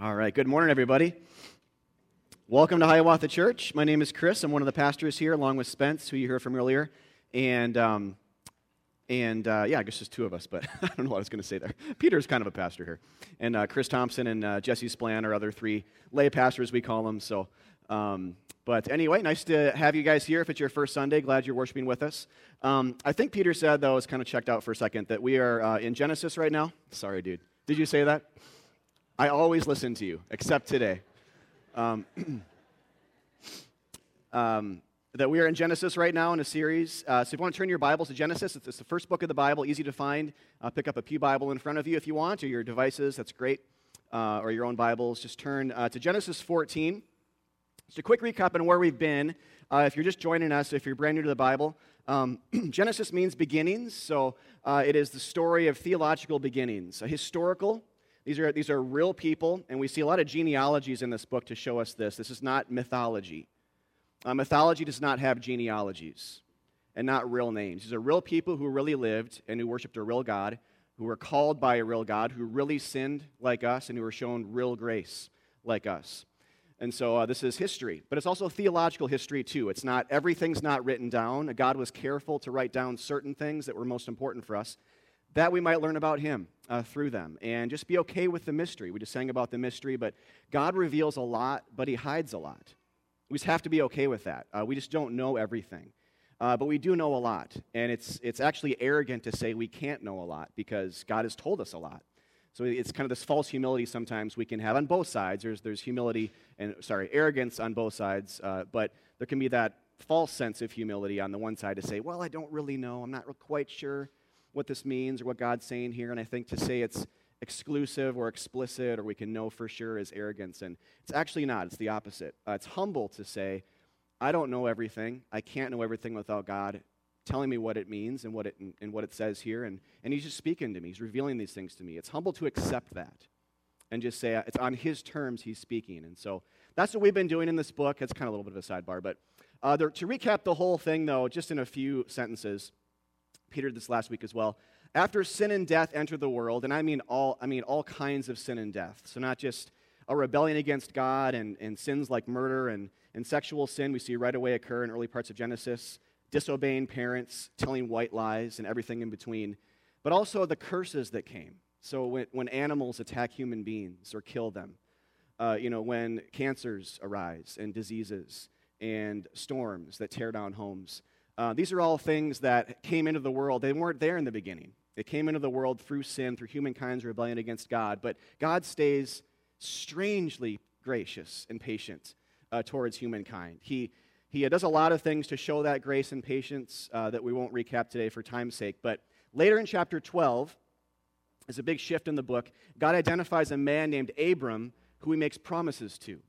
All right, good morning, everybody. Welcome to Hiawatha Church. My name is Chris. I'm one of the pastors here, along with Spence, who you heard from earlier. And, um, and uh, yeah, I guess there's two of us, but I don't know what I was going to say there. Peter's kind of a pastor here. And uh, Chris Thompson and uh, Jesse Splan are other three lay pastors, we call them. So, um, but anyway, nice to have you guys here. If it's your first Sunday, glad you're worshiping with us. Um, I think Peter said, though, I was kind of checked out for a second, that we are uh, in Genesis right now. Sorry, dude. Did you say that? I always listen to you, except today. Um, um, that we are in Genesis right now in a series. Uh, so if you want to turn your Bibles to Genesis, it's, it's the first book of the Bible, easy to find. Uh, pick up a Pew Bible in front of you if you want, or your devices, that's great, uh, or your own Bibles. Just turn uh, to Genesis 14. Just a quick recap on where we've been. Uh, if you're just joining us, if you're brand new to the Bible, um, Genesis means beginnings. So uh, it is the story of theological beginnings, a historical these are, these are real people, and we see a lot of genealogies in this book to show us this. This is not mythology. Uh, mythology does not have genealogies and not real names. These are real people who really lived and who worshiped a real God, who were called by a real God, who really sinned like us, and who were shown real grace like us. And so uh, this is history, but it's also theological history too. It's not everything's not written down. God was careful to write down certain things that were most important for us that we might learn about Him uh, through them. And just be okay with the mystery. We just sang about the mystery, but God reveals a lot, but He hides a lot. We just have to be okay with that. Uh, we just don't know everything. Uh, but we do know a lot. And it's, it's actually arrogant to say we can't know a lot because God has told us a lot. So it's kind of this false humility sometimes we can have on both sides. There's, there's humility and, sorry, arrogance on both sides, uh, but there can be that false sense of humility on the one side to say, well, I don't really know. I'm not quite sure what this means or what God's saying here. And I think to say it's exclusive or explicit or we can know for sure is arrogance. And it's actually not, it's the opposite. Uh, it's humble to say, I don't know everything. I can't know everything without God telling me what it means and what it, and what it says here. And, and He's just speaking to me, He's revealing these things to me. It's humble to accept that and just say it's on His terms He's speaking. And so that's what we've been doing in this book. It's kind of a little bit of a sidebar. But uh, there, to recap the whole thing, though, just in a few sentences, Peter this last week as well. After sin and death entered the world, and I mean all, I mean all kinds of sin and death. So not just a rebellion against God and, and sins like murder and, and sexual sin we see right away occur in early parts of Genesis, disobeying parents, telling white lies, and everything in between, but also the curses that came. So when, when animals attack human beings or kill them, uh, you know, when cancers arise and diseases and storms that tear down homes, uh, these are all things that came into the world. They weren't there in the beginning. They came into the world through sin, through humankind's rebellion against God. But God stays strangely gracious and patient uh, towards humankind. He, he does a lot of things to show that grace and patience uh, that we won't recap today for time's sake. But later in chapter 12, is a big shift in the book. God identifies a man named Abram who he makes promises to.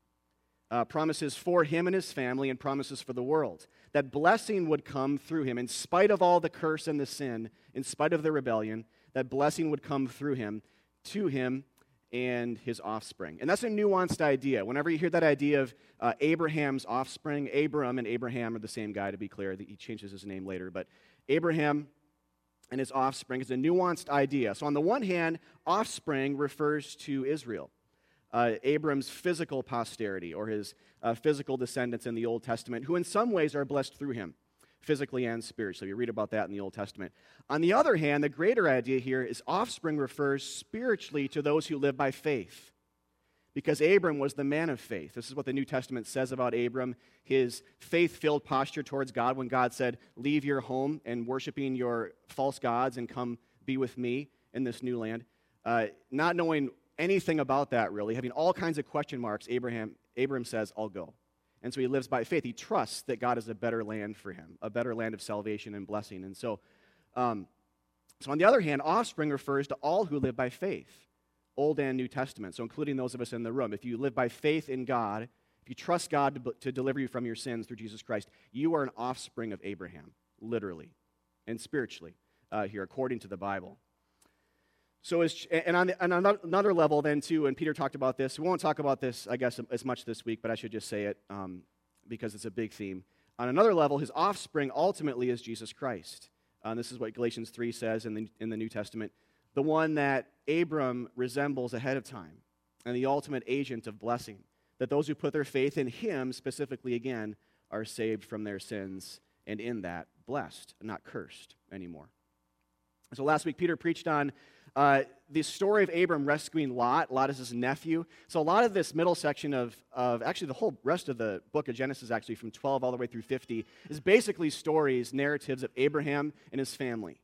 Uh, promises for him and his family, and promises for the world that blessing would come through him. In spite of all the curse and the sin, in spite of the rebellion, that blessing would come through him, to him, and his offspring. And that's a nuanced idea. Whenever you hear that idea of uh, Abraham's offspring, Abram and Abraham are the same guy, to be clear. He changes his name later. But Abraham and his offspring is a nuanced idea. So, on the one hand, offspring refers to Israel uh, Abram's physical posterity or his uh, physical descendants in the Old Testament, who in some ways are blessed through him, physically and spiritually. You read about that in the Old Testament. On the other hand, the greater idea here is offspring refers spiritually to those who live by faith. Because Abram was the man of faith. This is what the New Testament says about Abram his faith filled posture towards God when God said, Leave your home and worshiping your false gods and come be with me in this new land. Uh, not knowing anything about that really, having all kinds of question marks, Abraham, Abraham says, I'll go. And so he lives by faith. He trusts that God is a better land for him, a better land of salvation and blessing. And so, um, so on the other hand, offspring refers to all who live by faith, Old and New Testament. So including those of us in the room. If you live by faith in God, if you trust God to, to deliver you from your sins through Jesus Christ, you are an offspring of Abraham, literally and spiritually, uh, here, according to the Bible. So, as, and on, the, on, another level, then, too, and Peter talked about this, we won't talk about this, I guess, as much this week, but I should just say it um, because it's a big theme. On another level, his offspring ultimately is Jesus Christ. Uh, this is what Galatians 3 says in the, in the New Testament the one that Abram resembles ahead of time. and the ultimate agent of blessing. That those who put their faith in him, specifically again, are saved from their sins, and in that, blessed, not cursed anymore. So last week, Peter preached on uh, the story of Abram rescuing Lot. Lot is his nephew. So a lot of this middle section of, of actually the whole rest of the book of Genesis, actually from 12 all the way through 50, is basically stories, narratives of Abraham and his family.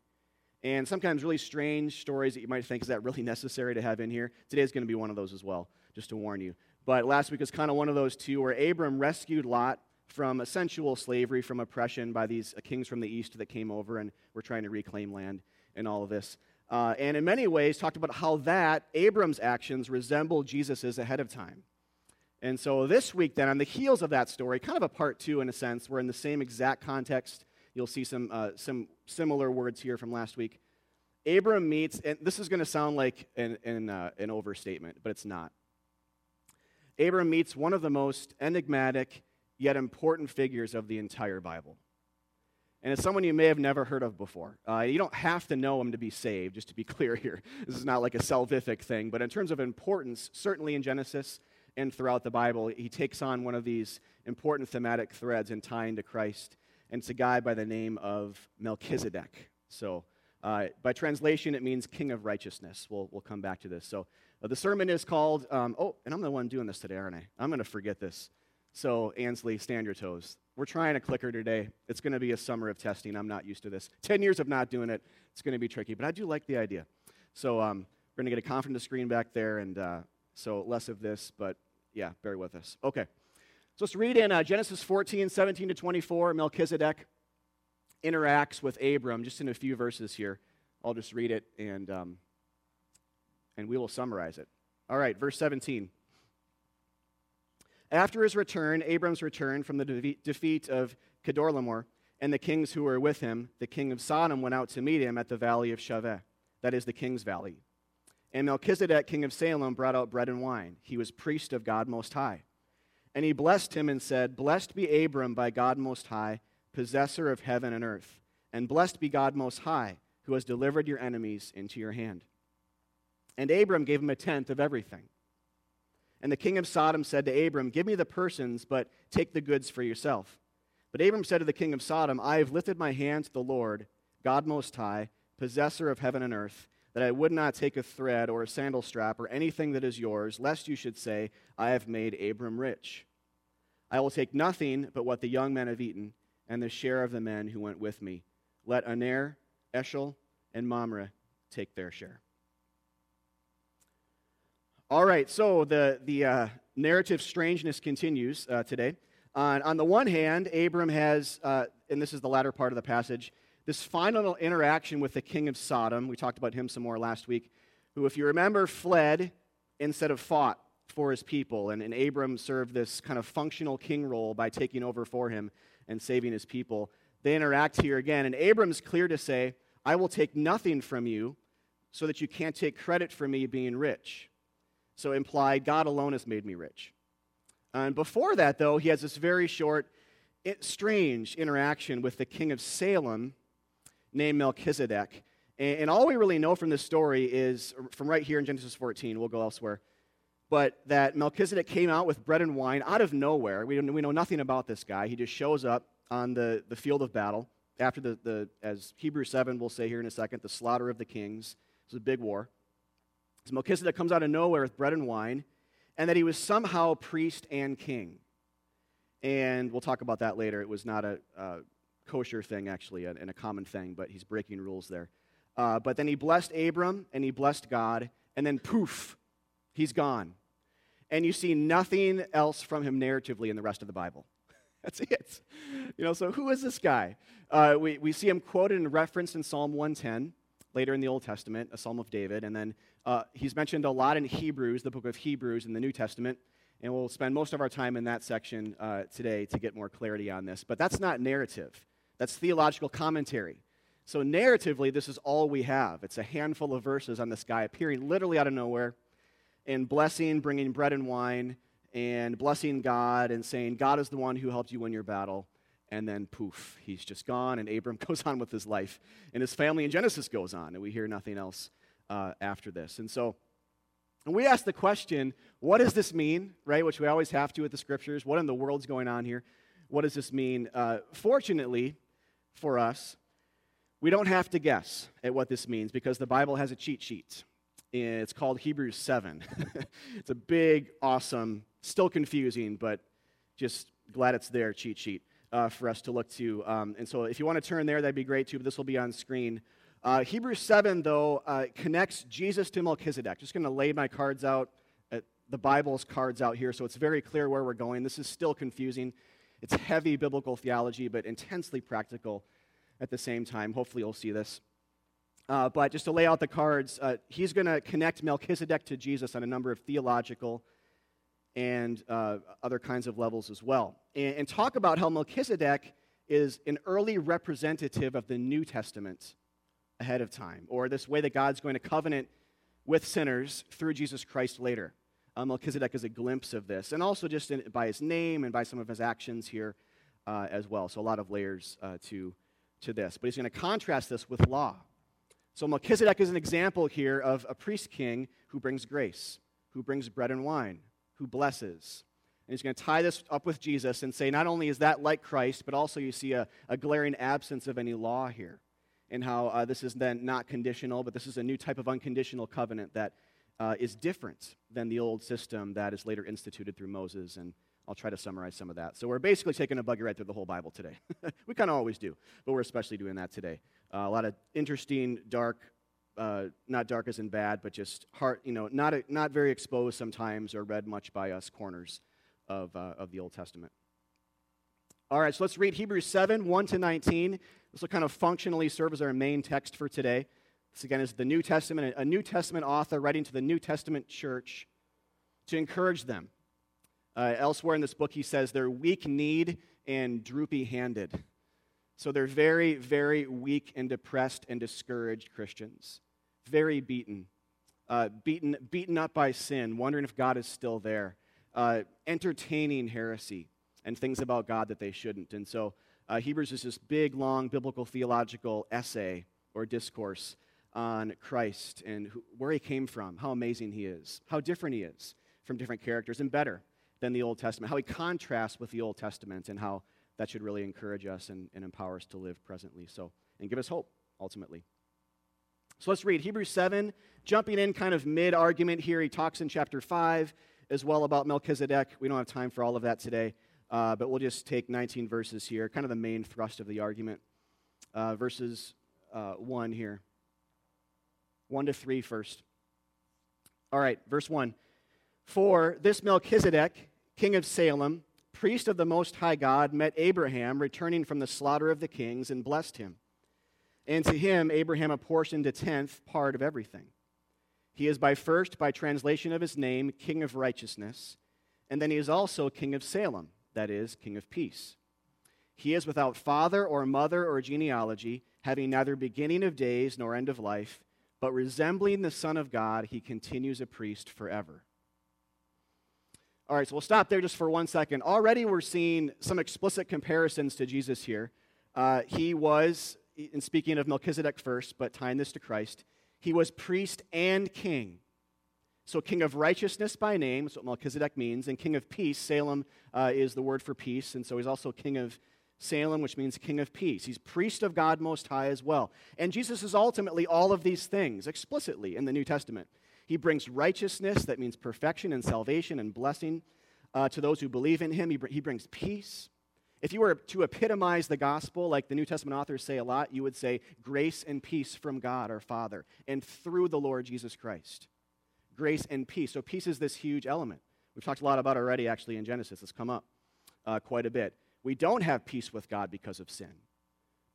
And sometimes really strange stories that you might think, is that really necessary to have in here? Today is going to be one of those as well, just to warn you. But last week was kind of one of those two where Abram rescued Lot from a sensual slavery, from oppression by these kings from the east that came over and were trying to reclaim land and all of this. Uh, and in many ways, talked about how that, Abram's actions, resemble Jesus's ahead of time. And so this week, then, on the heels of that story, kind of a part two in a sense, we're in the same exact context. You'll see some, uh, some similar words here from last week. Abram meets, and this is going to sound like an, an, uh, an overstatement, but it's not. Abram meets one of the most enigmatic yet important figures of the entire Bible. And it's someone you may have never heard of before. Uh, you don't have to know him to be saved, just to be clear here. This is not like a salvific thing, but in terms of importance, certainly in Genesis and throughout the Bible, he takes on one of these important thematic threads in tying to Christ. And it's a guy by the name of Melchizedek. So, uh, by translation, it means king of righteousness. We'll, we'll come back to this. So, uh, the sermon is called, um, oh, and I'm the one doing this today, aren't I? I'm going to forget this. So, Ansley, stand your toes. We're trying a clicker today. It's going to be a summer of testing. I'm not used to this. 10 years of not doing it, it's going to be tricky, but I do like the idea. So um, we're going to get a confidence screen back there, and uh, so less of this, but yeah, bear with us. Okay. So let's read in uh, Genesis 14, 17 to 24. Melchizedek interacts with Abram just in a few verses here. I'll just read it, and, um, and we will summarize it. All right, verse 17. After his return, Abram's return from the de- defeat of Chedorlaomer and the kings who were with him, the king of Sodom went out to meet him at the valley of Shaveh, that is the king's valley. And Melchizedek, king of Salem, brought out bread and wine. He was priest of God Most High. And he blessed him and said, Blessed be Abram by God Most High, possessor of heaven and earth. And blessed be God Most High, who has delivered your enemies into your hand. And Abram gave him a tenth of everything. And the king of Sodom said to Abram, Give me the persons, but take the goods for yourself. But Abram said to the king of Sodom, I have lifted my hand to the Lord, God Most High, possessor of heaven and earth, that I would not take a thread or a sandal strap or anything that is yours, lest you should say, I have made Abram rich. I will take nothing but what the young men have eaten, and the share of the men who went with me. Let Aner, Eshel, and Mamre take their share. All right, so the, the uh, narrative strangeness continues uh, today. On, on the one hand, Abram has, uh, and this is the latter part of the passage, this final interaction with the king of Sodom. We talked about him some more last week, who, if you remember, fled instead of fought for his people. And, and Abram served this kind of functional king role by taking over for him and saving his people. They interact here again, and Abram's clear to say, I will take nothing from you so that you can't take credit for me being rich. So implied, God alone has made me rich. And before that, though, he has this very short, strange interaction with the king of Salem named Melchizedek. And all we really know from this story is from right here in Genesis 14, we'll go elsewhere, but that Melchizedek came out with bread and wine out of nowhere. We, we know nothing about this guy. He just shows up on the, the field of battle after the, the, as Hebrews 7 will say here in a second, the slaughter of the kings. It was a big war. So Melchizedek comes out of nowhere with bread and wine, and that he was somehow priest and king. And we'll talk about that later. It was not a, a kosher thing, actually, and a common thing, but he's breaking rules there. Uh, but then he blessed Abram, and he blessed God, and then poof, he's gone. And you see nothing else from him narratively in the rest of the Bible. That's it. You know, so who is this guy? Uh, we, we see him quoted and referenced in Psalm 110 later in the Old Testament, a Psalm of David. And then uh, he's mentioned a lot in Hebrews, the book of Hebrews in the New Testament. And we'll spend most of our time in that section uh, today to get more clarity on this. But that's not narrative, that's theological commentary. So, narratively, this is all we have. It's a handful of verses on this guy appearing literally out of nowhere and blessing, bringing bread and wine, and blessing God and saying, God is the one who helped you win your battle and then poof, he's just gone, and Abram goes on with his life, and his family in Genesis goes on, and we hear nothing else uh, after this. And so, we ask the question, what does this mean, right? Which we always have to with the scriptures. What in the world's going on here? What does this mean? Uh, fortunately for us, we don't have to guess at what this means because the Bible has a cheat sheet. It's called Hebrews 7. it's a big, awesome, still confusing, but just glad it's there cheat sheet uh, for us to look to. Um, and so if you want to turn there, that'd be great too, but this will be on screen. Uh, Hebrews 7, though, uh, connects Jesus to Melchizedek. Just going to lay my cards out, uh, the Bible's cards out here, so it's very clear where we're going. This is still confusing. It's heavy biblical theology, but intensely practical at the same time. Hopefully, you'll see this. Uh, but just to lay out the cards, uh, he's going to connect Melchizedek to Jesus on a number of theological and other kinds of levels as well. And, and, talk about how Melchizedek is an early representative of the New Testament ahead of time, or this way that God's going to covenant with sinners through Jesus Christ later. Uh, Melchizedek is a glimpse of this, and also just in, by his name and by some of his actions here uh, as well. So, a lot of layers uh, to, to this. But he's going to contrast this with law. So, Melchizedek is an example here of a priest king who brings grace, who brings bread and wine, who blesses. And he's going to tie this up with Jesus and say, not only is that like Christ, but also you see a, a glaring absence of any law here. And how uh, this is then not conditional, but this is a new type of unconditional covenant that uh, is different than the old system that is later instituted through Moses. And I'll try to summarize some of that. So we're basically taking a buggy right through the whole Bible today. we kind of always do, but we're especially doing that today. Uh, a lot of interesting, dark uh, not dark as in bad, but just heart, you know, not, a, not very exposed sometimes or read much by us corners of, uh, of the Old Testament. All right, so let's read Hebrews 7 1 to 19. This will kind of functionally serve as our main text for today. This again is the New Testament, a New Testament author writing to the New Testament church to encourage them. Uh, elsewhere in this book, he says they're weak kneed and droopy handed. So they're very, very weak and depressed and discouraged Christians very beaten, uh, beaten, beaten up by sin, wondering if God is still there, uh, entertaining heresy and things about God that they shouldn't. And so uh, Hebrews is this big, long biblical theological essay or discourse on Christ and who, where he came from, how amazing he is, how different he is from different characters, and better than the Old Testament, how he contrasts with the Old Testament, and how that should really encourage us and, and empower us to live presently. So, and give us hope, ultimately. So let's read Hebrews 7, jumping in kind of mid argument here. He talks in chapter 5 as well about Melchizedek. We don't have time for all of that today, uh, but we'll just take 19 verses here, kind of the main thrust of the argument. Uh, verses uh, 1 here. 1 to 3 first. All right, verse 1. For this Melchizedek, king of Salem, priest of the Most High God, met Abraham returning from the slaughter of the kings and blessed him. And to him, Abraham apportioned a tenth part of everything. He is by first, by translation of his name, King of Righteousness, and then he is also King of Salem, that is, King of Peace. He is without father or mother or genealogy, having neither beginning of days nor end of life, but resembling the Son of God, he continues a priest forever. All right, so we'll stop there just for one second. Already we're seeing some explicit comparisons to Jesus here. Uh, he was in speaking of Melchizedek first, but tying this to Christ, he was priest and king. So, king of righteousness by name, is what Melchizedek means, and king of peace. Salem uh, is the word for peace, and so he's also king of Salem, which means king of peace. He's priest of God Most High as well. And Jesus is ultimately all of these things explicitly in the New Testament. He brings righteousness, that means perfection and salvation and blessing uh, to those who believe in him. He, br- he brings peace. If you were to epitomize the gospel, like the New Testament authors say a lot, you would say grace and peace from God our Father and through the Lord Jesus Christ. Grace and peace. So, peace is this huge element. We've talked a lot about already, actually, in Genesis. It's come up uh, quite a bit. We don't have peace with God because of sin.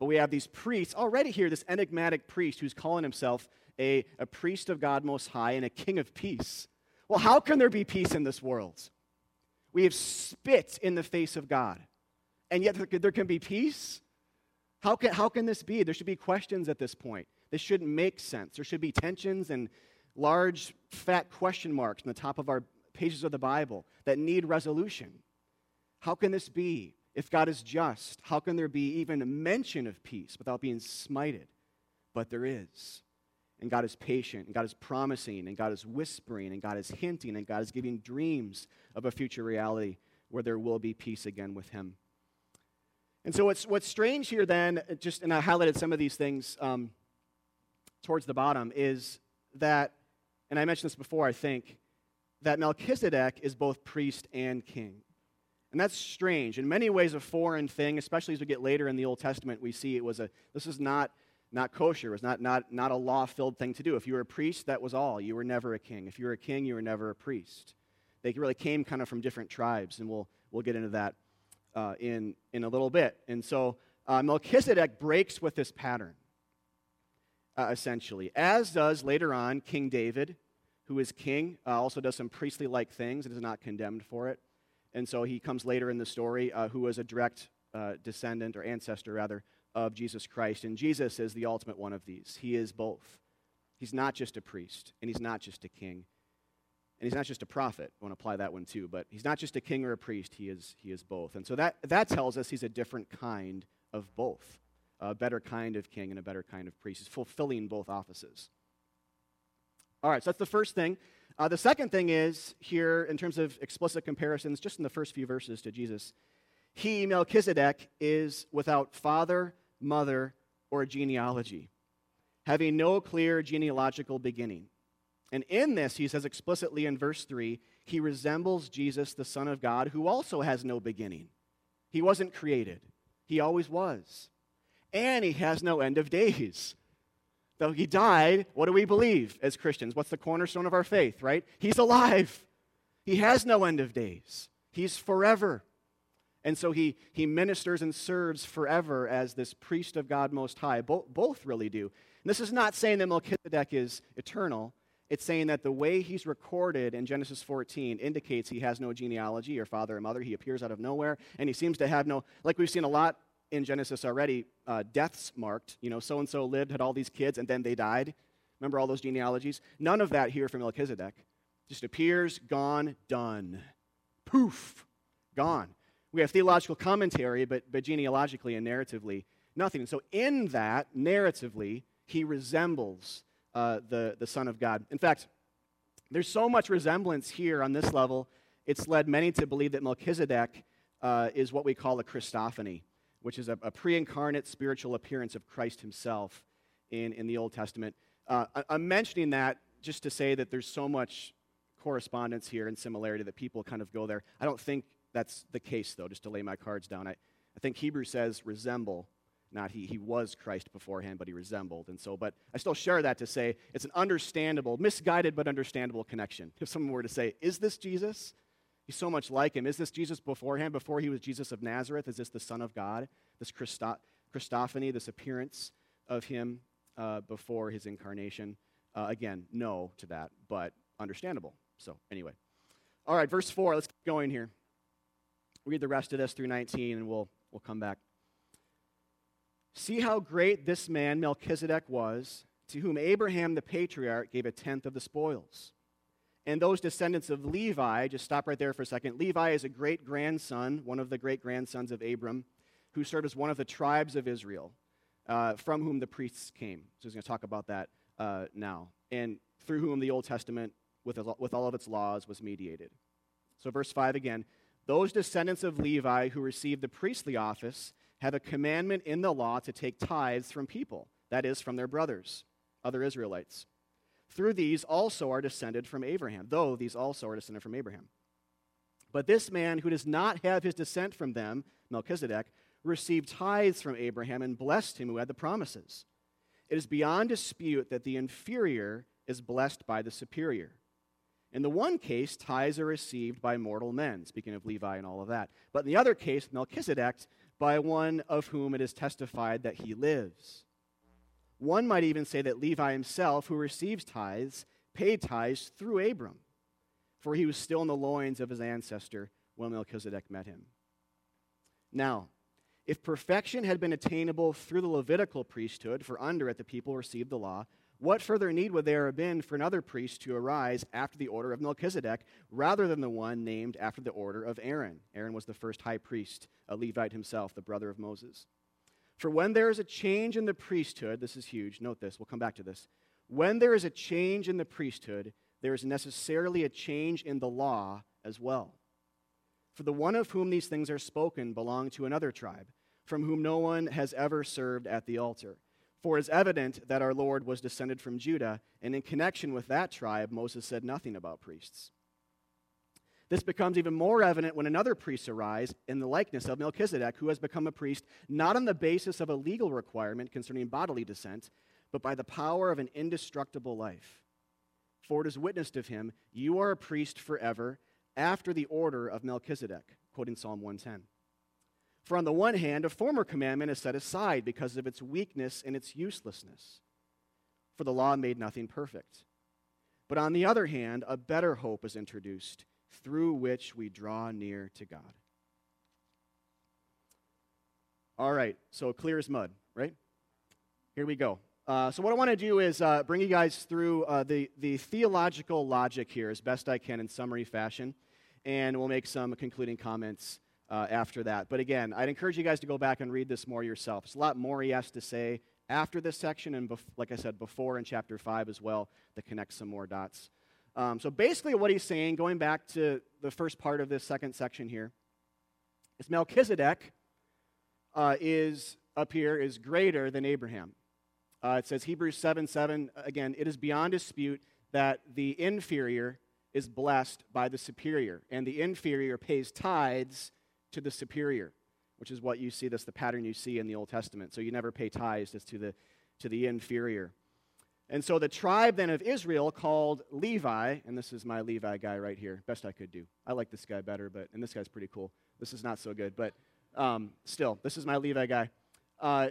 But we have these priests already here, this enigmatic priest who's calling himself a, a priest of God Most High and a king of peace. Well, how can there be peace in this world? We have spit in the face of God and yet there can be peace? How can, how can this be? There should be questions at this point. This shouldn't make sense. There should be tensions and large, fat question marks on the top of our pages of the Bible that need resolution. How can this be? If God is just, how can there be even a mention of peace without being smited? But there is. and God is patient, and God is promising, and God is whispering, and God is hinting, and God is giving dreams of a future reality where there will be peace again with Him. And so, what's, what's strange here then, just, and I highlighted some of these things um, towards the bottom, is that, and I mentioned this before, I think, that Melchizedek is both priest and king. And that's strange. In many ways, a foreign thing, especially as we get later in the Old Testament, we see it was a, this is not, not kosher. It was not, not, not a law filled thing to do. If you were a priest, that was all. You were never a king. If you were a king, you were never a priest. They really came kind of from different tribes, and we'll, we'll get into that uh, in, in a little bit. And so uh, Melchizedek breaks with this pattern, uh, essentially, as does later on King David, who is king, uh, also does some priestly like things and is not condemned for it. And so he comes later in the story, uh, who is a direct uh, descendant or ancestor, rather, of Jesus Christ. And Jesus is the ultimate one of these. He is both. He's not just a priest, and he's not just a king, and he's not just a prophet. I want to apply that one too, but he's not just a king or a priest. He is, he is both. And so that, that tells us he's a different kind of both a better kind of king and a better kind of priest. He's fulfilling both offices. All right, so that's the first thing. Uh, the second thing is here, in terms of explicit comparisons, just in the first few verses to Jesus, he, Melchizedek, is without father, mother, or genealogy, having no clear genealogical beginning. And in this, he says explicitly in verse 3, he resembles Jesus, the Son of God, who also has no beginning. He wasn't created, he always was. And he has no end of days. Though he died, what do we believe as Christians? What's the cornerstone of our faith, right? He's alive. He has no end of days. He's forever. And so he, he ministers and serves forever as this priest of God Most High. Bo- both really do. And this is not saying that Melchizedek is eternal. It's saying that the way he's recorded in Genesis 14 indicates he has no genealogy or father or mother. He appears out of nowhere, and he seems to have no, like we've seen a lot in Genesis already, uh, deaths marked. You know, so and so lived, had all these kids, and then they died. Remember all those genealogies? None of that here from Melchizedek. Just appears, gone, done. Poof, gone. We have theological commentary, but, but genealogically and narratively, nothing. So, in that, narratively, he resembles uh, the, the Son of God. In fact, there's so much resemblance here on this level, it's led many to believe that Melchizedek uh, is what we call a Christophany which is a, a pre incarnate spiritual appearance of Christ himself in, in the Old Testament. Uh, I, I'm mentioning that just to say that there's so much correspondence here and similarity that people kind of go there. I don't think that's the case, though, just to lay my cards down. I, I think Hebrew says resemble, not he. He was Christ beforehand, but he resembled. And so, but I still share that to say it's an understandable, misguided but understandable connection. If someone were to say, Is this Jesus? He's so much like him. Is this Jesus beforehand, before he was Jesus of Nazareth? Is this the Son of God? This Christo- Christophany, this appearance of him uh, before his incarnation? Uh, again, no to that, but understandable. So, anyway. All right, verse 4. Let's keep going here. Read the rest of this through 19, and we'll, we'll come back. See how great this man Melchizedek was, to whom Abraham the patriarch gave a tenth of the spoils and those descendants of Levi, just stop right there for a second. Levi is a great grandson, one of the great grandsons of Abram, who served as one of the tribes of Israel, uh, from whom the priests came. So he's going to talk about that uh, now, and through whom the Old Testament, with, with all of its laws, was mediated. So, verse 5 again those descendants of Levi who received the priestly office have a commandment in the law to take tithes from people, that is, from their brothers, other Israelites through these also are descended from Abraham, though these also are descended from Abraham. But this man who does not have his descent from them, Melchizedek, received tithes from Abraham and blessed him who had the promises. It is beyond dispute that the inferior is blessed by the superior. In the one case, tithes are received by mortal men, speaking of Levi and all of that. But in the other case, Melchizedek, by one of whom it is testified that he lives. One might even say that Levi himself, who receives tithes, paid tithes through Abram, for he was still in the loins of his ancestor when Melchizedek met him. Now, if perfection had been attainable through the Levitical priesthood, for under it the people received the law, what further need would there have been for another priest to arise after the order of Melchizedek, rather than the one named after the order of Aaron? Aaron was the first high priest, a Levite himself, the brother of Moses. For when there is a change in the priesthood, this is huge, note this, we'll come back to this. when there is a change in the priesthood, there is necessarily a change in the law as well. For the one of whom these things are spoken belonged to another tribe, from whom no one has ever served at the altar. For it is evident that our Lord was descended from Judah, and in connection with that tribe, Moses said nothing about priests. This becomes even more evident when another priest arises in the likeness of Melchizedek, who has become a priest not on the basis of a legal requirement concerning bodily descent, but by the power of an indestructible life. For it is witnessed of him, You are a priest forever, after the order of Melchizedek, quoting Psalm 110. For on the one hand, a former commandment is set aside because of its weakness and its uselessness. For the law made nothing perfect. But on the other hand, a better hope is introduced, through which we draw near to God. All right, so clear as mud, right? Here we go. Uh, so, what I want to do is uh, bring you guys through uh, the, the theological logic here as best I can in summary fashion, and we'll make some concluding comments uh, after that. But again, I'd encourage you guys to go back and read this more yourself. There's a lot more he has to say after this section, and bef- like I said, before in chapter 5 as well, that connects some more dots. Um, so basically, what he's saying, going back to the first part of this second section here, is Melchizedek uh, is up here is greater than Abraham. Uh, it says Hebrews 7 7, again, it is beyond dispute that the inferior is blessed by the superior, and the inferior pays tithes to the superior, which is what you see, that's the pattern you see in the Old Testament. So you never pay tithes to the, to the inferior. And so the tribe then of Israel called Levi, and this is my Levi guy right here, best I could do. I like this guy better, but, and this guy's pretty cool. This is not so good, but um, still, this is my Levi guy. Uh,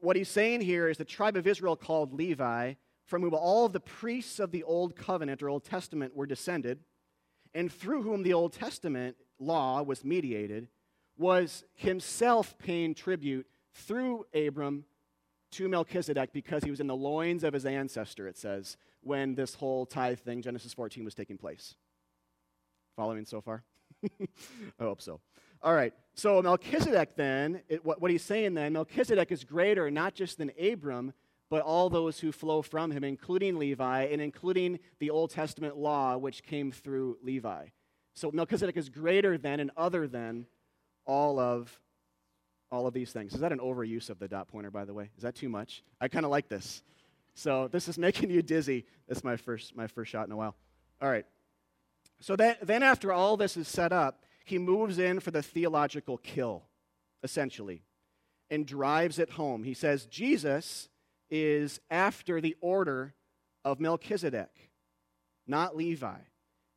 what he's saying here is the tribe of Israel called Levi, from whom all of the priests of the Old Covenant or Old Testament were descended, and through whom the Old Testament law was mediated, was himself paying tribute through Abram to Melchizedek because he was in the loins of his ancestor, it says, when this whole tithe thing, Genesis 14, was taking place. Following so far? I hope so. All right, so Melchizedek then, it, what, what he's saying then, Melchizedek is greater not just than Abram, but all those who flow from him, including Levi and including the Old Testament law which came through Levi. So Melchizedek is greater than and other than all of all of these things. Is that an overuse of the dot pointer, by the way? Is that too much? I kind of like this. So this is making you dizzy. That's my first my first shot in a while. All right. So that, then after all this is set up, he moves in for the theological kill, essentially, and drives it home. He says Jesus is after the order of Melchizedek, not Levi.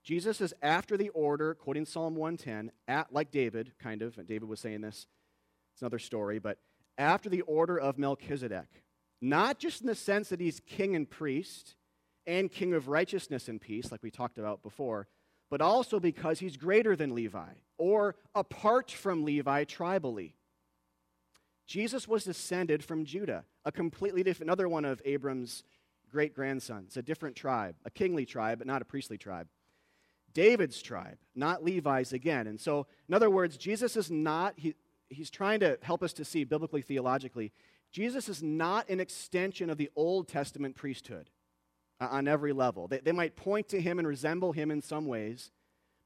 Jesus is after the order, quoting Psalm 110, at, like David, kind of. David was saying this. It's another story, but after the order of Melchizedek. Not just in the sense that he's king and priest and king of righteousness and peace, like we talked about before, but also because he's greater than Levi or apart from Levi tribally. Jesus was descended from Judah, a completely different, another one of Abram's great grandsons, a different tribe, a kingly tribe, but not a priestly tribe. David's tribe, not Levi's again. And so, in other words, Jesus is not, he, he's trying to help us to see biblically, theologically, Jesus is not an extension of the Old Testament priesthood uh, on every level. They, they might point to him and resemble him in some ways,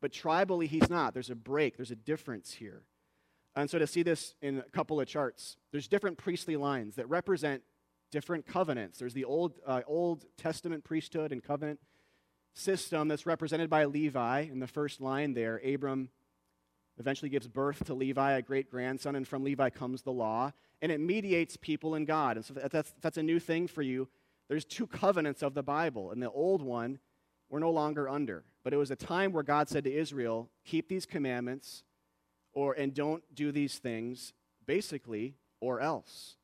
but tribally, he's not. There's a break, there's a difference here. And so, to see this in a couple of charts, there's different priestly lines that represent different covenants. There's the Old, uh, Old Testament priesthood and covenant system that's represented by Levi in the first line there. Abram eventually gives birth to Levi, a great grandson, and from Levi comes the law, and it mediates people and God. And so that's, that's a new thing for you. There's two covenants of the Bible, and the old one we're no longer under. But it was a time where God said to Israel, keep these commandments or and don't do these things, basically, or else.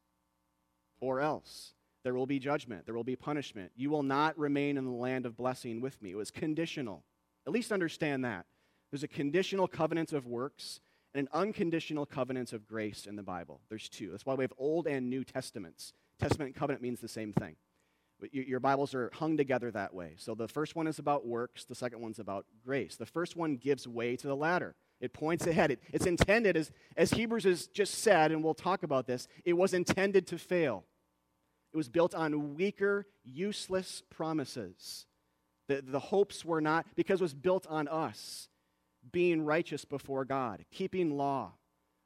Or else there will be judgment, there will be punishment. You will not remain in the land of blessing with me. It was conditional. At least understand that. There's a conditional covenant of works and an unconditional covenant of grace in the Bible. There's two. That's why we have Old and New Testaments. Testament and covenant means the same thing. Your Bibles are hung together that way. So the first one is about works, the second one's about grace. The first one gives way to the latter. It points ahead. It, it's intended, as, as Hebrews has just said, and we'll talk about this, it was intended to fail. It was built on weaker, useless promises. The, the hopes were not, because it was built on us being righteous before God, keeping law.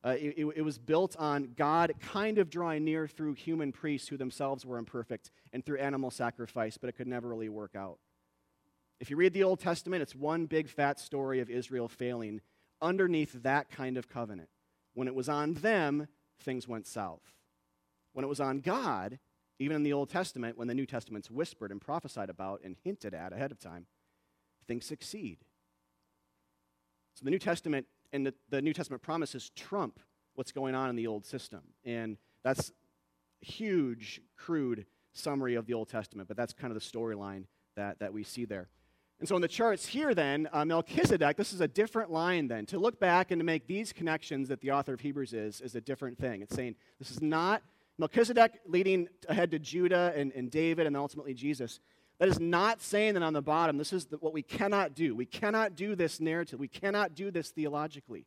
Uh, it, it, it was built on God kind of drawing near through human priests who themselves were imperfect and through animal sacrifice, but it could never really work out. If you read the Old Testament, it's one big fat story of Israel failing underneath that kind of covenant. When it was on them, things went south. When it was on God, even in the Old Testament, when the New Testament's whispered and prophesied about and hinted at ahead of time, things succeed. So the New Testament and the, the New Testament promises trump what's going on in the old system. And that's huge, crude summary of the Old Testament, but that's kind of the storyline that, that we see there. And so in the charts here, then, uh, Melchizedek, this is a different line then. To look back and to make these connections that the author of Hebrews is, is a different thing. It's saying this is not Melchizedek leading ahead to Judah and, and David and then ultimately Jesus. That is not saying that on the bottom, this is the, what we cannot do. We cannot do this narrative. We cannot do this theologically.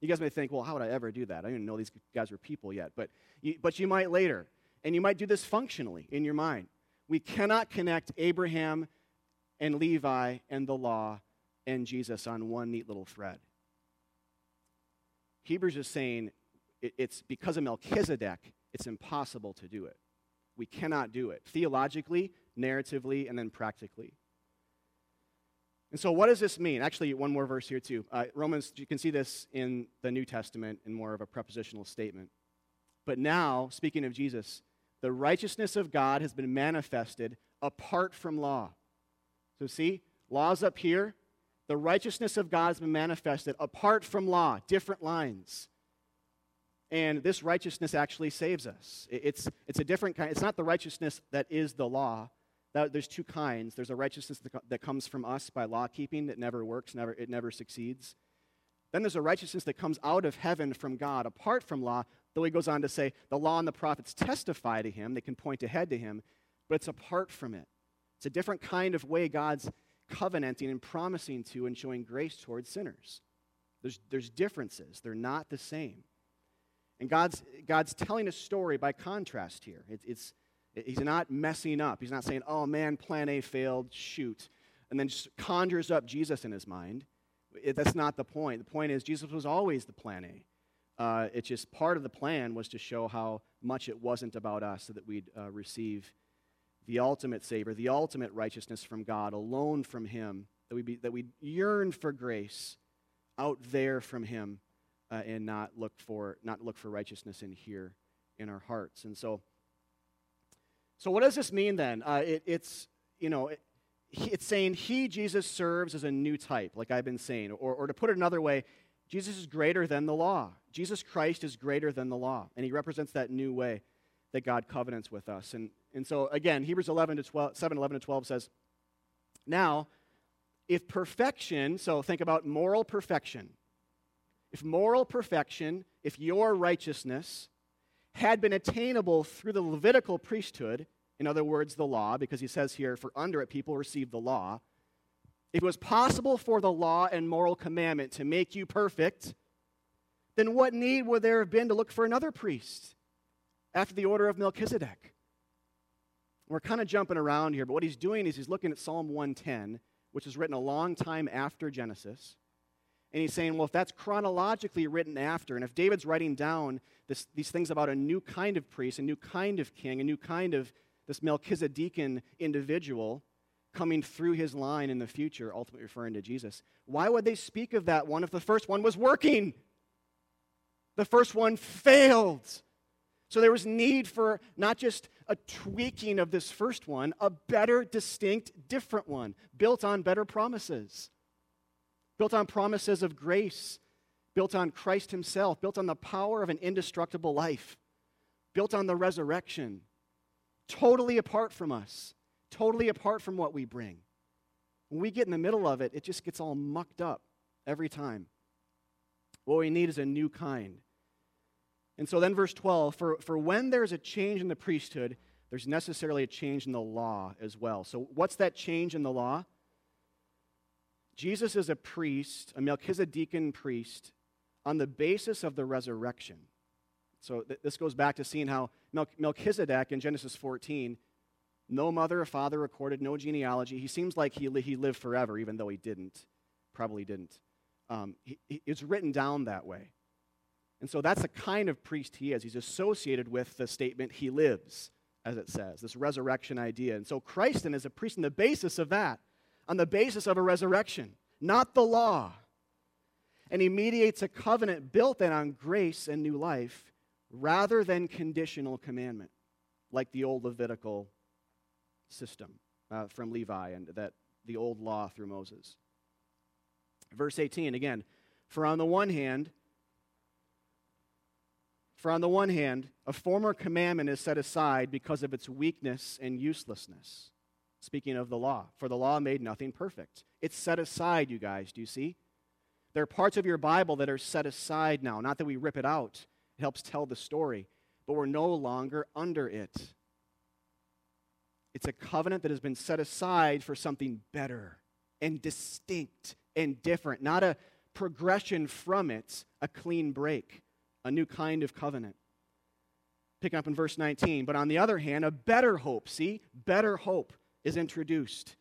You guys may think, well, how would I ever do that? I didn't know these guys were people yet. But you, but you might later. And you might do this functionally in your mind. We cannot connect Abraham and Levi and the law and Jesus on one neat little thread. Hebrews is saying it's because of Melchizedek, it's impossible to do it. We cannot do it. Theologically, narratively, and then practically. And so, what does this mean? Actually, one more verse here, too. Uh, Romans, you can see this in the New Testament in more of a prepositional statement. But now, speaking of Jesus, the righteousness of God has been manifested apart from law. So, see, law's up here. The righteousness of God has been manifested apart from law, different lines. And this righteousness actually saves us. It's, it's a different kind. It's not the righteousness that is the law, that, there's two kinds. There's a righteousness that, that comes from us by law keeping that never works, never, it never succeeds. Then there's a righteousness that comes out of heaven from God, apart from law, though he goes on to say the law and the prophets testify to him, they can point ahead to him, but it's apart from it. It's a different kind of way God's covenanting and promising to and showing grace towards sinners. There's, there's differences, they're not the same. And God's, God's telling a story by contrast here. It, it's, He's not messing up. He's not saying, oh man, plan A failed, shoot, and then just conjures up Jesus in his mind. It, that's not the point. The point is, Jesus was always the plan A. Uh, it's just part of the plan was to show how much it wasn't about us so that we'd uh, receive the ultimate Savior, the ultimate righteousness from God, alone from Him, that we, be, that we yearn for grace out there from Him uh, and not look, for, not look for righteousness in here in our hearts. And so, so, what does this mean then? Uh, it, it's, you know, it, it's saying he, Jesus, serves as a new type, like I've been saying. Or, or to put it another way, Jesus is greater than the law. Jesus Christ is greater than the law, and he represents that new way that God covenants with us. And, and so, again, Hebrews 11 to 12, 7, 11 to 12 says, Now, if perfection, so think about moral perfection, if moral perfection, if your righteousness, had been attainable through the Levitical priesthood, in other words, the law, because he says here, for under it people received the law. If it was possible for the law and moral commandment to make you perfect, then what need would there have been to look for another priest after the order of Melchizedek? We're kind of jumping around here, but what he's doing is he's looking at Psalm 110, which is written a long time after Genesis. And he's saying, well, if that's chronologically written after, and if David's writing down this, these things about a new kind of priest, a new kind of king, a new kind of this Melchizedekan individual coming through his line in the future, ultimately referring to Jesus, why would they speak of that one if the first one was working? The first one failed. So there was need for not just a tweaking of this first one, a better, distinct, different one, built on better promises built on promises of grace, built on Christ Himself, built on the power of an indestructible life, built on the resurrection, totally apart from us, totally apart from what we bring. When we get in the middle of it, it just gets all mucked up every time. What we need is a new kind. And so then, verse 12 for, for when there's a change in the priesthood, there's necessarily a change in the law as well. So, what's that change in the law? Jesus is a priest, a Melchizedekan priest, on the basis of the resurrection. So th- this goes back to seeing how Mel- Melchizedek in Genesis 14, no mother or father recorded, no genealogy. He seems like he, li- he lived forever, even though he didn't. Probably didn't. Um, he, he, it's written down that way. And so that's the kind of priest he is. He's associated with the statement, he lives, as it says, this resurrection idea. And so Christ then is a priest on the basis of that, on the basis of a resurrection, not the law. And he mediates a covenant built then on grace and new life rather than conditional commandment, like the old Levitical system uh, from Levi and that the old law through Moses. Verse 18 again, for on the one hand, for on the one hand, a former commandment is set aside because of its weakness and uselessness. Speaking of the law, for the law made nothing perfect. It's set aside, you guys, do you see? There are parts of your Bible that are set aside now. Not that we rip it out, it helps tell the story, but we're no longer under it. It's a covenant that has been set aside for something better and distinct and different, not a progression from it, a clean break a new kind of covenant. Pick up in verse 19. But on the other hand, a better hope, see, better hope is introduced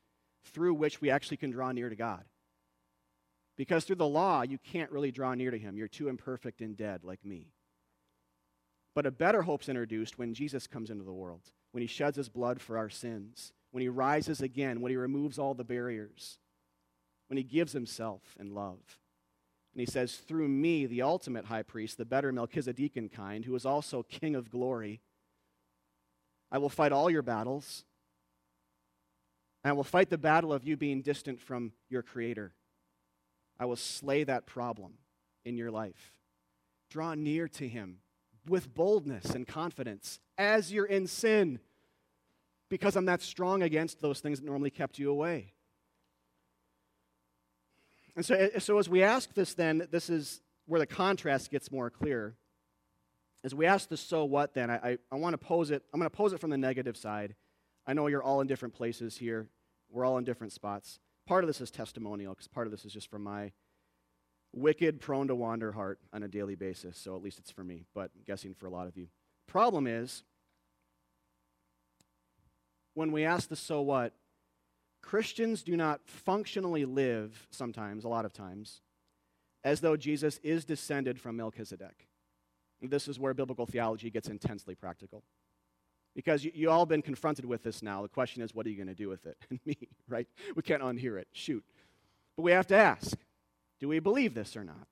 through which we actually can draw near to God. Because through the law, you can't really draw near to Him. You're too imperfect and dead, like me. But a better hope's introduced when Jesus comes into the world, when He sheds His blood for our sins, when He rises again, when He removes all the barriers, when He gives Himself in love. And he says, Through me, the ultimate high priest, the better Melchizedekan kind, who is also king of glory, I will fight all your battles. And I will fight the battle of you being distant from your Creator. I will slay that problem in your life. Draw near to Him with boldness and confidence as you're in sin, because I'm that strong against those things that normally kept you away. And so, so as we ask this, then, this is where the contrast gets more clear. As we ask the so what, then, I, I, I want to pose it, I'm going to pose it from the negative side. I know you're all in different places here, we're all in different spots. Part of this is testimonial, because part of this is just from my wicked, prone to wander heart on a daily basis. So at least it's for me, but I'm guessing for a lot of you. Problem is, when we ask the so what, Christians do not functionally live sometimes, a lot of times, as though Jesus is descended from Melchizedek. This is where biblical theology gets intensely practical. Because you, you all been confronted with this now. The question is, what are you going to do with it? And me, right? We can't unhear it. Shoot. But we have to ask do we believe this or not?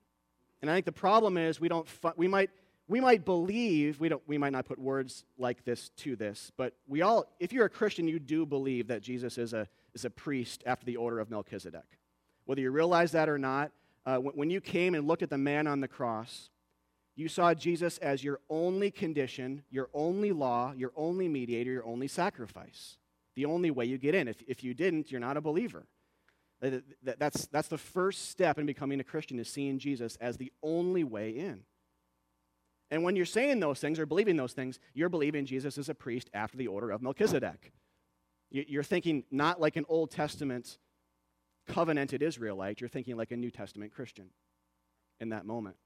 And I think the problem is we don't, fu- we might, we might believe, we, don't, we might not put words like this to this, but we all, if you're a Christian, you do believe that Jesus is a is a priest after the order of Melchizedek. Whether you realize that or not, uh, when you came and looked at the man on the cross, you saw Jesus as your only condition, your only law, your only mediator, your only sacrifice. The only way you get in. If, if you didn't, you're not a believer. That's, that's the first step in becoming a Christian, is seeing Jesus as the only way in. And when you're saying those things or believing those things, you're believing Jesus is a priest after the order of Melchizedek. You're thinking not like an Old Testament covenanted Israelite, you're thinking like a New Testament Christian in that moment.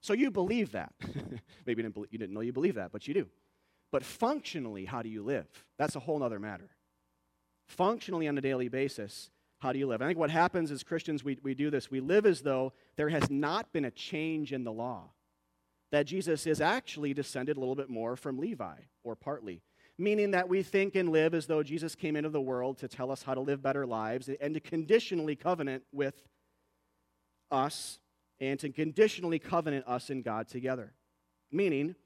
So you believe that. Maybe you didn't, believe, you didn't know you believe that, but you do. But functionally, how do you live? That's a whole other matter. Functionally, on a daily basis, how do you live? I think what happens as Christians, we, we do this. We live as though there has not been a change in the law, that Jesus is actually descended a little bit more from Levi, or partly meaning that we think and live as though Jesus came into the world to tell us how to live better lives and to conditionally covenant with us and to conditionally covenant us and God together. Meaning,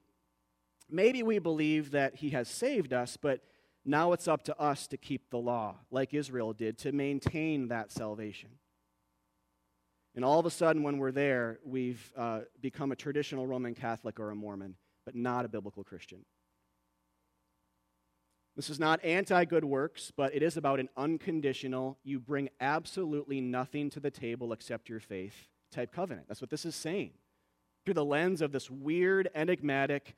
maybe we believe that He has saved us, but now it's up to us to keep the law, like Israel did, to maintain that salvation. And all of a sudden, when we're there, we've uh, become a traditional Roman Catholic or a Mormon, but not a biblical Christian. This is not anti good works, but it is about an unconditional, you bring absolutely nothing to the table except your faith type covenant. That's what this is saying. Through the lens of this weird, enigmatic,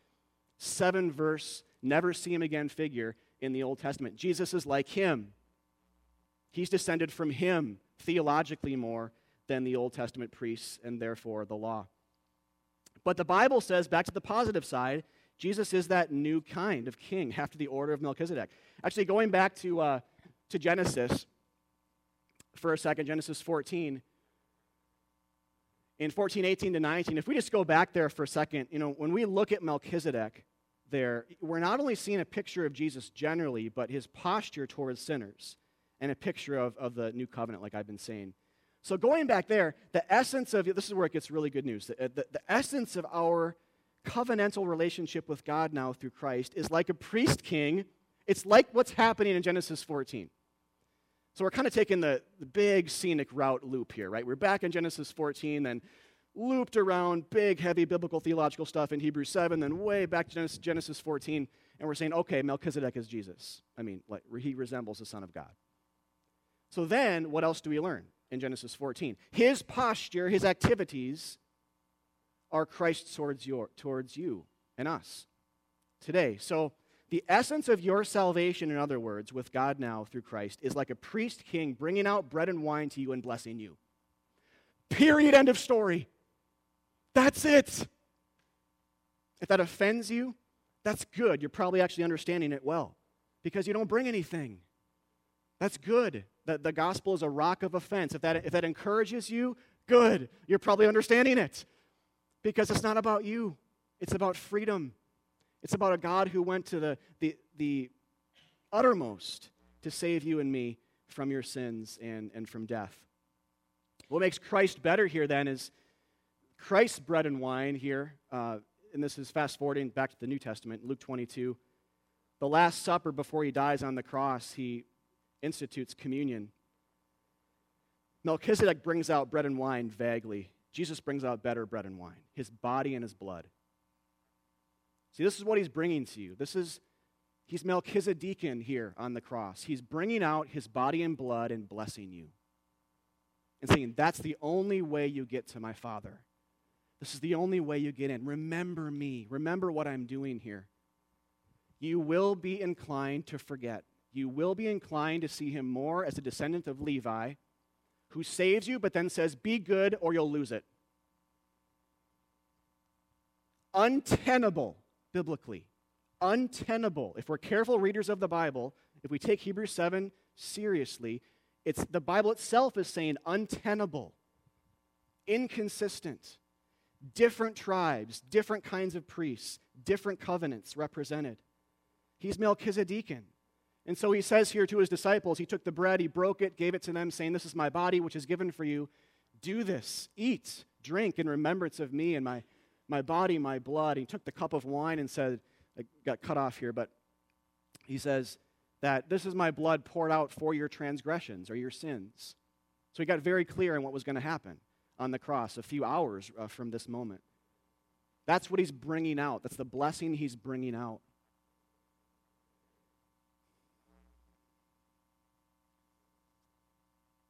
seven verse, never see him again figure in the Old Testament. Jesus is like him. He's descended from him theologically more than the Old Testament priests and therefore the law. But the Bible says, back to the positive side, Jesus is that new kind of king after the order of Melchizedek. Actually, going back to, uh, to Genesis for a second, Genesis 14, in 14, 18 to 19, if we just go back there for a second, you know, when we look at Melchizedek there, we're not only seeing a picture of Jesus generally, but his posture towards sinners and a picture of, of the new covenant, like I've been saying. So going back there, the essence of this is where it gets really good news. The, the, the essence of our covenantal relationship with God now through Christ is like a priest king. It's like what's happening in Genesis 14. So we're kind of taking the, the big scenic route loop here, right? We're back in Genesis 14, then looped around big, heavy biblical theological stuff in Hebrews 7, then way back to Genesis 14, and we're saying, okay, Melchizedek is Jesus. I mean, like, he resembles the Son of God. So then, what else do we learn in Genesis 14? His posture, his activities are Christ towards, your, towards you and us today. So the essence of your salvation, in other words, with God now through Christ, is like a priest king bringing out bread and wine to you and blessing you. Period. End of story. That's it. If that offends you, that's good. You're probably actually understanding it well because you don't bring anything. That's good. The, the gospel is a rock of offense. If that, if that encourages you, good. You're probably understanding it because it's not about you, it's about freedom. It's about a God who went to the, the, the uttermost to save you and me from your sins and, and from death. What makes Christ better here then is Christ's bread and wine here, uh, and this is fast forwarding back to the New Testament, Luke 22. The Last Supper before he dies on the cross, he institutes communion. Melchizedek brings out bread and wine vaguely. Jesus brings out better bread and wine, his body and his blood. See, this is what he's bringing to you. This is, he's Melchizedekan here on the cross. He's bringing out his body and blood and blessing you. And saying, that's the only way you get to my Father. This is the only way you get in. Remember me. Remember what I'm doing here. You will be inclined to forget. You will be inclined to see him more as a descendant of Levi who saves you, but then says, Be good or you'll lose it. Untenable biblically. Untenable. If we're careful readers of the Bible, if we take Hebrews 7 seriously, it's the Bible itself is saying untenable, inconsistent, different tribes, different kinds of priests, different covenants represented. He's Melchizedekan. And so he says here to his disciples, he took the bread, he broke it, gave it to them, saying, This is my body, which is given for you. Do this, eat, drink in remembrance of me and my my body, my blood. He took the cup of wine and said, it got cut off here, but he says that this is my blood poured out for your transgressions or your sins. So he got very clear on what was going to happen on the cross a few hours uh, from this moment. That's what he's bringing out. That's the blessing he's bringing out.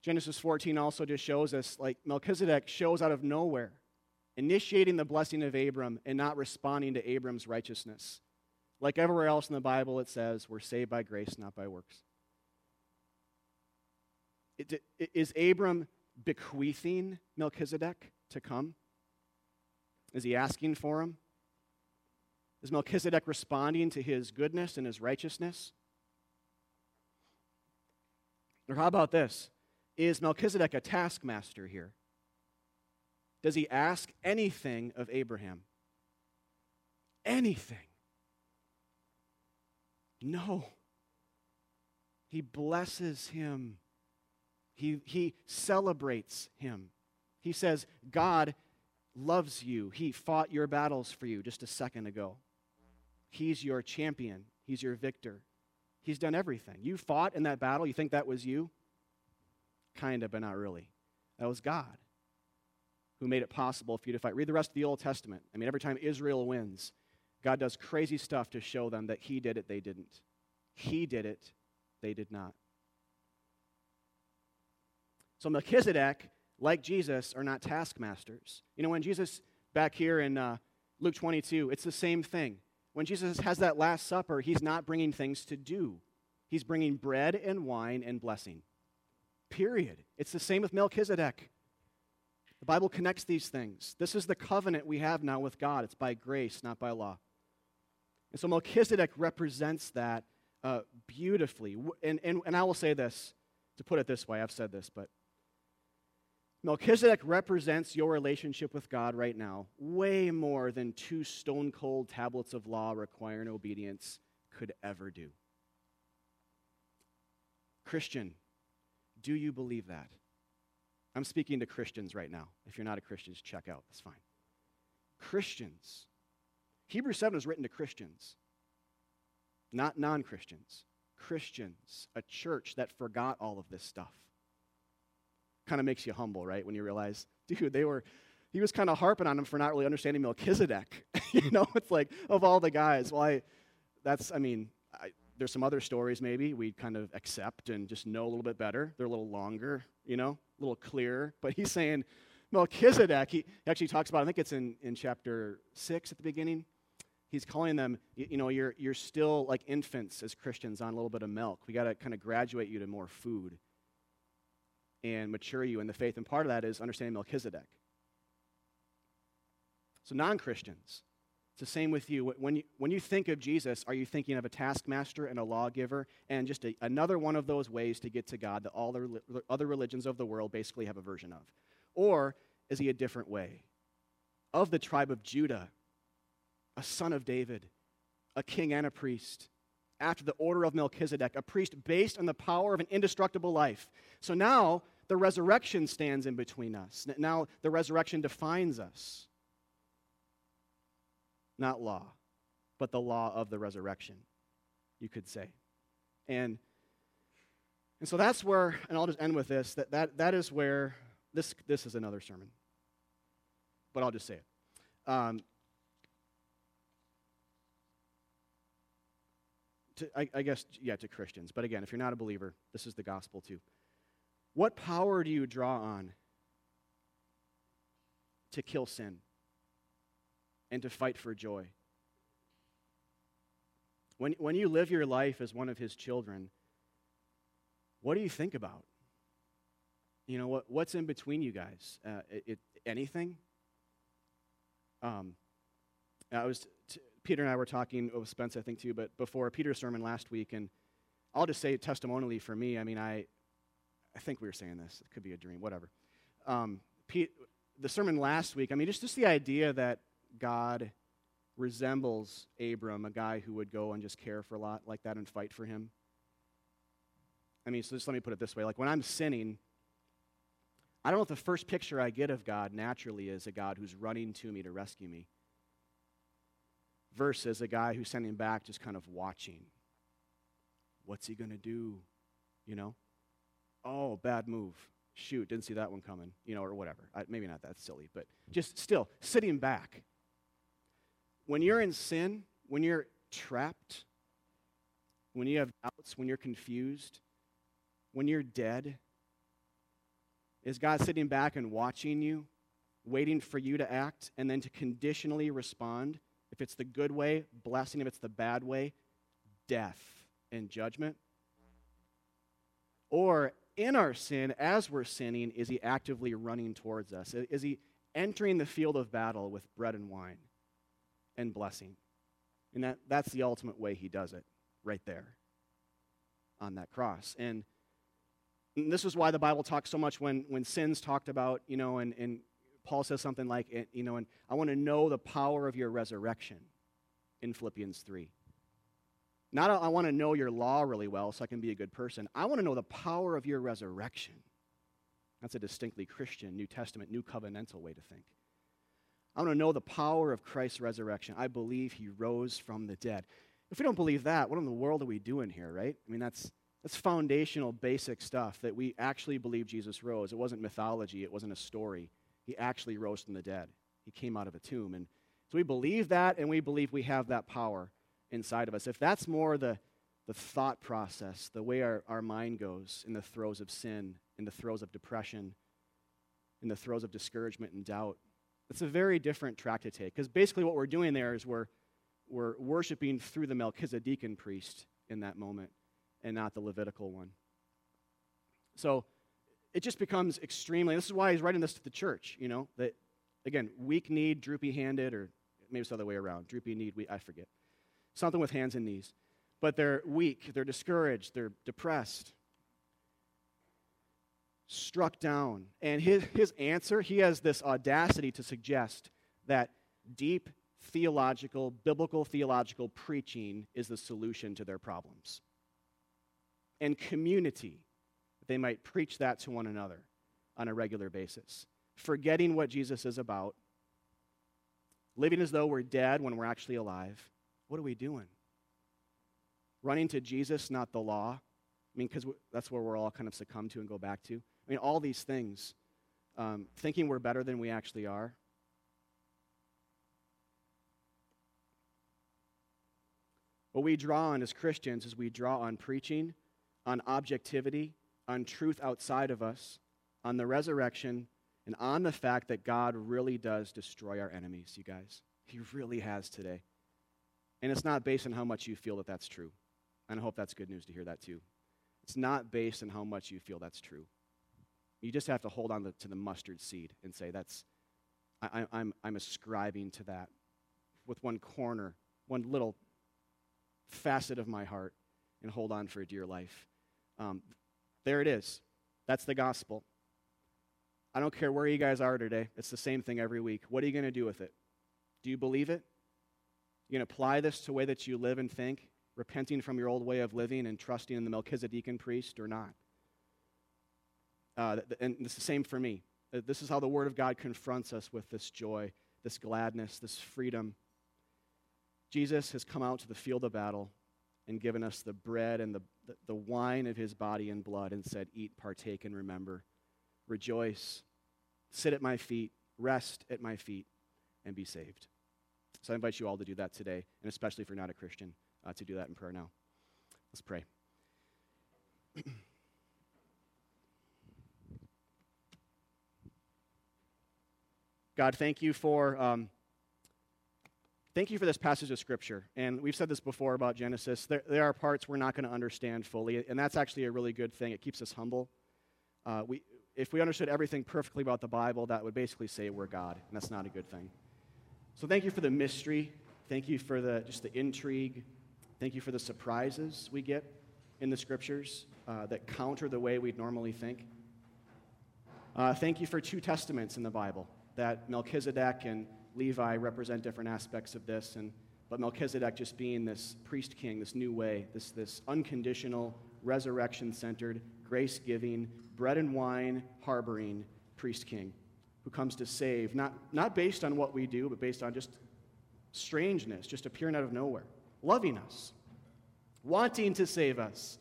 Genesis 14 also just shows us, like Melchizedek shows out of nowhere initiating the blessing of Abram and not responding to Abram's righteousness. Like everywhere else in the Bible, it says, we're saved by grace, not by works. Is Abram bequeathing Melchizedek to come? Is he asking for him? Is Melchizedek responding to his goodness and his righteousness? Or how about this? Is Melchizedek a taskmaster here? does he ask anything of Abraham? Anything? No. He blesses him. He, he celebrates him. He says, God loves you. He fought your battles for you just a second ago. He's your champion. He's your victor. He's done everything. You fought in that battle. You think that was you? Kind of, but not really. That was God who made it possible for you to fight. Read the rest of the Old Testament. I mean, every time Israel wins, God does crazy stuff to show them that He did it, they didn't. He did it, they did not. So Melchizedek, like Jesus, are not taskmasters. You know, when Jesus, back here in uh, Luke 22, it's the same thing. When Jesus has that Last Supper, he's not bringing things to do, he's bringing bread and wine and blessing. Period. It's the same with Melchizedek. The Bible connects these things. This is the covenant we have now with God. It's by grace, not by law. And so Melchizedek represents that uh, beautifully. And, and, and I will say this, to put it this way, I've said this, but Melchizedek represents your relationship with God right now way more than two stone cold tablets of law requiring obedience could ever do. Christian, do you believe that? I'm speaking to Christians right now. If you're not a Christian, just check out. That's fine. Christians. Hebrews 7 is written to Christians, not non Christians. Christians, a church that forgot all of this stuff kind of makes you humble, right? When you realize, dude, they were, he was kind of harping on them for not really understanding Melchizedek. you know, it's like, of all the guys, well, I, that's, I mean, I, there's some other stories maybe we kind of accept and just know a little bit better. They're a little longer, you know, a little clearer. But he's saying, Melchizedek, he actually talks about, I think it's in, in chapter 6 at the beginning. He's calling them, you, you know, you're, you're still like infants as Christians on a little bit of milk. We got to kind of graduate you to more food and mature you in the faith. And part of that is understanding Melchizedek. So, non Christians, it's the same with you. When, you. when you think of Jesus, are you thinking of a taskmaster and a lawgiver and just a, another one of those ways to get to God that all the other religions of the world basically have a version of? Or is he a different way? Of the tribe of Judah, a son of David, a king and a priest, after the order of Melchizedek, a priest based on the power of an indestructible life. So now the resurrection stands in between us. Now the resurrection defines us. Not law, but the law of the resurrection, you could say. And, and so that's where, and I'll just end with this, that, that, that is where, this, this is another sermon, but I'll just say it. Um, to, I, I guess, yeah, to Christians. But again, if you're not a believer, this is the gospel too. What power do you draw on to kill sin and to fight for joy? When, when you live your life as one of his children, what do you think about? You know, what, what's in between you guys? Uh, it, it, anything? Um, I was, t- Peter and I were talking with Spence, I think, too, but before Peter's sermon last week, and I'll just say testimonially for me, I mean, I, I think we were saying this. It could be a dream, whatever. Um, Pete, the sermon last week, I mean, just, just the idea that God resembles Abram, a guy who would go and just care for a lot like that and fight for him. I mean, so just let me put it this way. Like when I'm sinning, I don't know if the first picture I get of God naturally is a God who's running to me to rescue me versus a guy who's sending back just kind of watching. What's he going to do? You know? oh, bad move. Shoot, didn't see that one coming, you know, or whatever. I, maybe not that silly, but just still sitting back. When you're in sin, when you're trapped, when you have doubts, when you're confused, when you're dead, is God sitting back and watching you, waiting for you to act, and then to conditionally respond? If it's the good way, blessing. If it's the bad way, death and judgment. Or in our sin, as we're sinning, is he actively running towards us? Is he entering the field of battle with bread and wine and blessing? And that, that's the ultimate way he does it, right there on that cross. And, and this is why the Bible talks so much when, when sin's talked about, you know, and, and Paul says something like, eh, you know, and I want to know the power of your resurrection in Philippians 3. Not I want to know your law really well so I can be a good person. I want to know the power of your resurrection. That's a distinctly Christian, New Testament, New Covenantal way to think. I want to know the power of Christ's resurrection. I believe he rose from the dead. If we don't believe that, what in the world are we doing here, right? I mean, that's, that's foundational, basic stuff that we actually believe Jesus rose. It wasn't mythology, it wasn't a story. He actually rose from the dead, he came out of a tomb. And so we believe that, and we believe we have that power inside of us, if that's more the, the thought process, the way our, our mind goes in the throes of sin, in the throes of depression, in the throes of discouragement and doubt, it's a very different track to take. Because basically, what we're doing there is we're, we're worshiping through the Melchizedekan priest in that moment and not the Levitical one. So, it just becomes extremely, this is why he's writing this to the church, you know, that, again, weak kneed, droopy handed, or maybe it's the other way around, droopy kneed, I forget. Something with hands and knees. But they're weak, they're discouraged, they're depressed, struck down. And his, his answer, he has this audacity to suggest that deep theological, biblical theological preaching is the solution to their problems. And community they might preach that to one another on a regular basis, forgetting what Jesus is about, living as though we're dead when we're actually alive. What are we doing? Running to Jesus, not the law. I mean, because that's where we're all kind of succumb to and go back to. I mean, all these things, um, thinking we're better than we actually are. What we draw on as Christians is we draw on preaching, on objectivity, on truth outside of us, on the resurrection, and on the fact that God really does destroy our enemies, you guys. He really has today. And it's not based on how much you feel that that's true. And I hope that's good news to hear that too. It's not based on how much you feel that's true. You just have to hold on to the mustard seed and say, that's, I, am I'm, I'm ascribing to that with one corner, one little facet of my heart, and hold on for a dear life. Um, there it is. That's the gospel. I don't care where you guys are today, it's the same thing every week. What are you going to do with it? Do you believe it? You to apply this to the way that you live and think, repenting from your old way of living and trusting in the Melchizedekan priest or not? Uh, and it's the same for me. Uh, this is how the Word of God confronts us with this joy, this gladness, this freedom. Jesus has come out to the field of battle and given us the bread and the, the, wine of his body and blood and said, Eat, partake, and remember. Rejoice, sit at my feet, rest at my feet, and be saved. So I invite you all to do that today, and especially if you're not a Christian, uh, to do that in prayer now. Let's pray. God, thank you for. Um, Thank you for this passage of Scripture. And we've said this before about Genesis. There, there are parts we're not going to understand fully, and that's actually a really good thing. It keeps us humble. Uh, we, if we understood everything perfectly about the Bible, that would basically say we're God, and that's not a good thing. So thank you for the mystery. Thank you for the, just the intrigue. Thank you for the surprises we get in the Scriptures uh, that counter the way we'd normally think. Uh, thank you for two testaments in the Bible that Melchizedek and Levi represent different aspects of this, and, but Melchizedek just being this priest king, this new way, this, this unconditional, resurrection centered, grace giving, bread and wine harboring priest king who comes to save, not, not based on what we do, but based on just strangeness, just appearing out of nowhere, loving us, wanting to save us.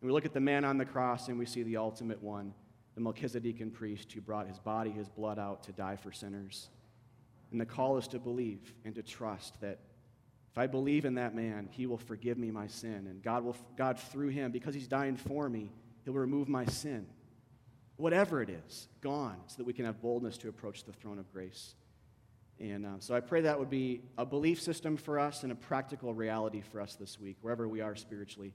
And we look at the man on the cross and we see the ultimate one, the Melchizedekan priest who brought his body, his blood out to die for sinners. And the call is to believe and to trust that if I believe in that man, he will forgive me my sin. And God, will, God through him, because he's dying for me, he'll remove my sin. Whatever it is, gone, so that we can have boldness to approach the throne of grace. And uh, so I pray that would be a belief system for us and a practical reality for us this week, wherever we are spiritually,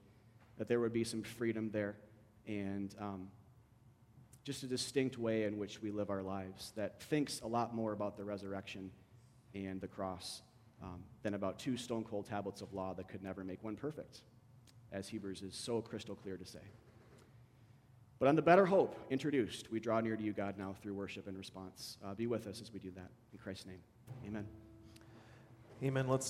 that there would be some freedom there and um, just a distinct way in which we live our lives that thinks a lot more about the resurrection and the cross um, than about two stone cold tablets of law that could never make one perfect, as Hebrews is so crystal clear to say. But on the better hope introduced, we draw near to you, God, now through worship and response. Uh, be with us as we do that. In Christ's name, amen. Amen. Let's.